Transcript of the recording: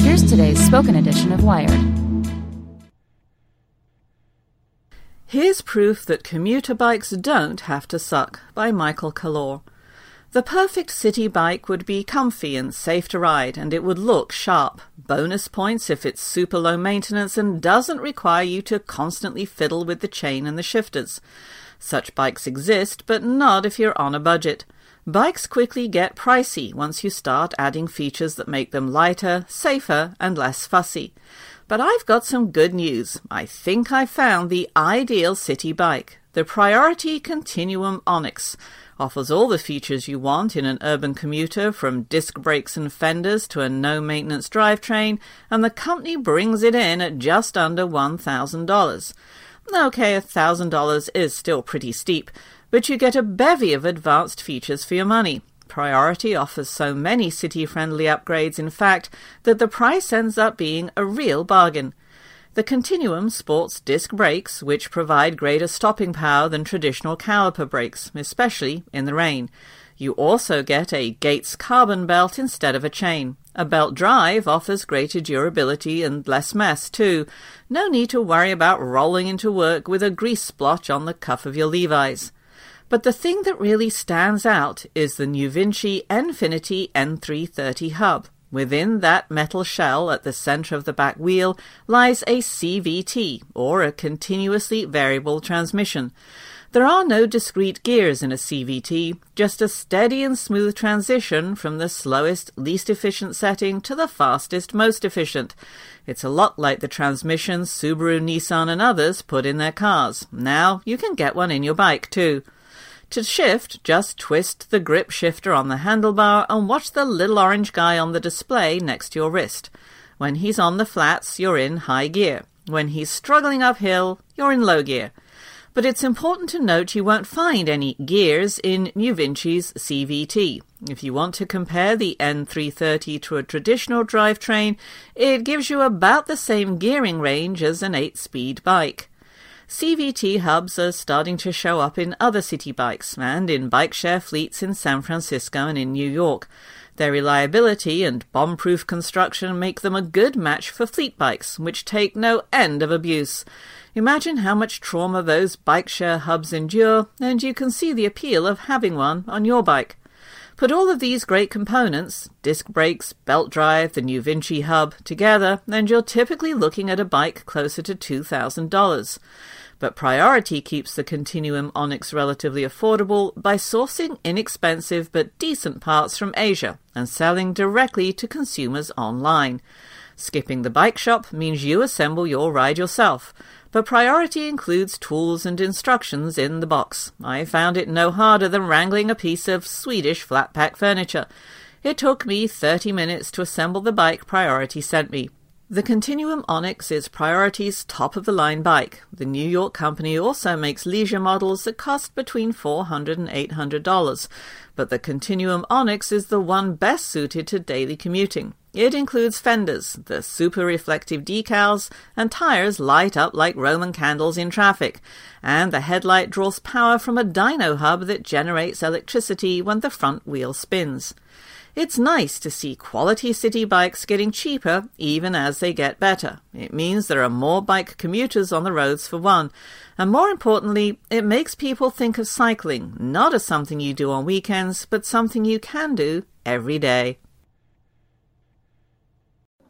Here's today's spoken edition of Wired. Here's proof that commuter bikes don't have to suck by Michael Calore. The perfect city bike would be comfy and safe to ride, and it would look sharp. Bonus points if it's super low maintenance and doesn't require you to constantly fiddle with the chain and the shifters. Such bikes exist, but not if you're on a budget. Bikes quickly get pricey once you start adding features that make them lighter, safer, and less fussy. But I've got some good news. I think I found the ideal city bike. The Priority Continuum Onyx offers all the features you want in an urban commuter from disc brakes and fenders to a no maintenance drivetrain, and the company brings it in at just under $1,000. Okay, $1,000 is still pretty steep, but you get a bevy of advanced features for your money. Priority offers so many city friendly upgrades, in fact, that the price ends up being a real bargain. The Continuum sports disc brakes, which provide greater stopping power than traditional caliper brakes, especially in the rain. You also get a Gates carbon belt instead of a chain. A belt drive offers greater durability and less mess, too. No need to worry about rolling into work with a grease splotch on the cuff of your Levi's. But the thing that really stands out is the NuVinci Nfinity N330 hub. Within that metal shell at the center of the back wheel lies a CVT, or a continuously variable transmission. There are no discrete gears in a CVT, just a steady and smooth transition from the slowest, least efficient setting to the fastest, most efficient. It's a lot like the transmissions Subaru, Nissan, and others put in their cars. Now you can get one in your bike too. To shift, just twist the grip shifter on the handlebar and watch the little orange guy on the display next to your wrist. When he's on the flats, you're in high gear. When he's struggling uphill, you're in low gear. But it's important to note you won't find any gears in NuVinci's CVT. If you want to compare the N330 to a traditional drivetrain, it gives you about the same gearing range as an 8-speed bike. CVT hubs are starting to show up in other city bikes and in bike share fleets in San Francisco and in New York. Their reliability and bomb proof construction make them a good match for fleet bikes, which take no end of abuse. Imagine how much trauma those bike share hubs endure, and you can see the appeal of having one on your bike. Put all of these great components, disc brakes, belt drive, the NuVinci hub, together, and you're typically looking at a bike closer to $2,000 but Priority keeps the Continuum Onyx relatively affordable by sourcing inexpensive but decent parts from Asia and selling directly to consumers online. Skipping the bike shop means you assemble your ride yourself, but Priority includes tools and instructions in the box. I found it no harder than wrangling a piece of Swedish flat pack furniture. It took me 30 minutes to assemble the bike Priority sent me. The Continuum Onyx is Priority's top of the line bike. The New York company also makes leisure models that cost between $400 and $800, but the Continuum Onyx is the one best suited to daily commuting. It includes fenders, the super reflective decals, and tires light up like Roman candles in traffic. And the headlight draws power from a dyno hub that generates electricity when the front wheel spins. It's nice to see quality city bikes getting cheaper even as they get better. It means there are more bike commuters on the roads for one. And more importantly, it makes people think of cycling not as something you do on weekends, but something you can do every day.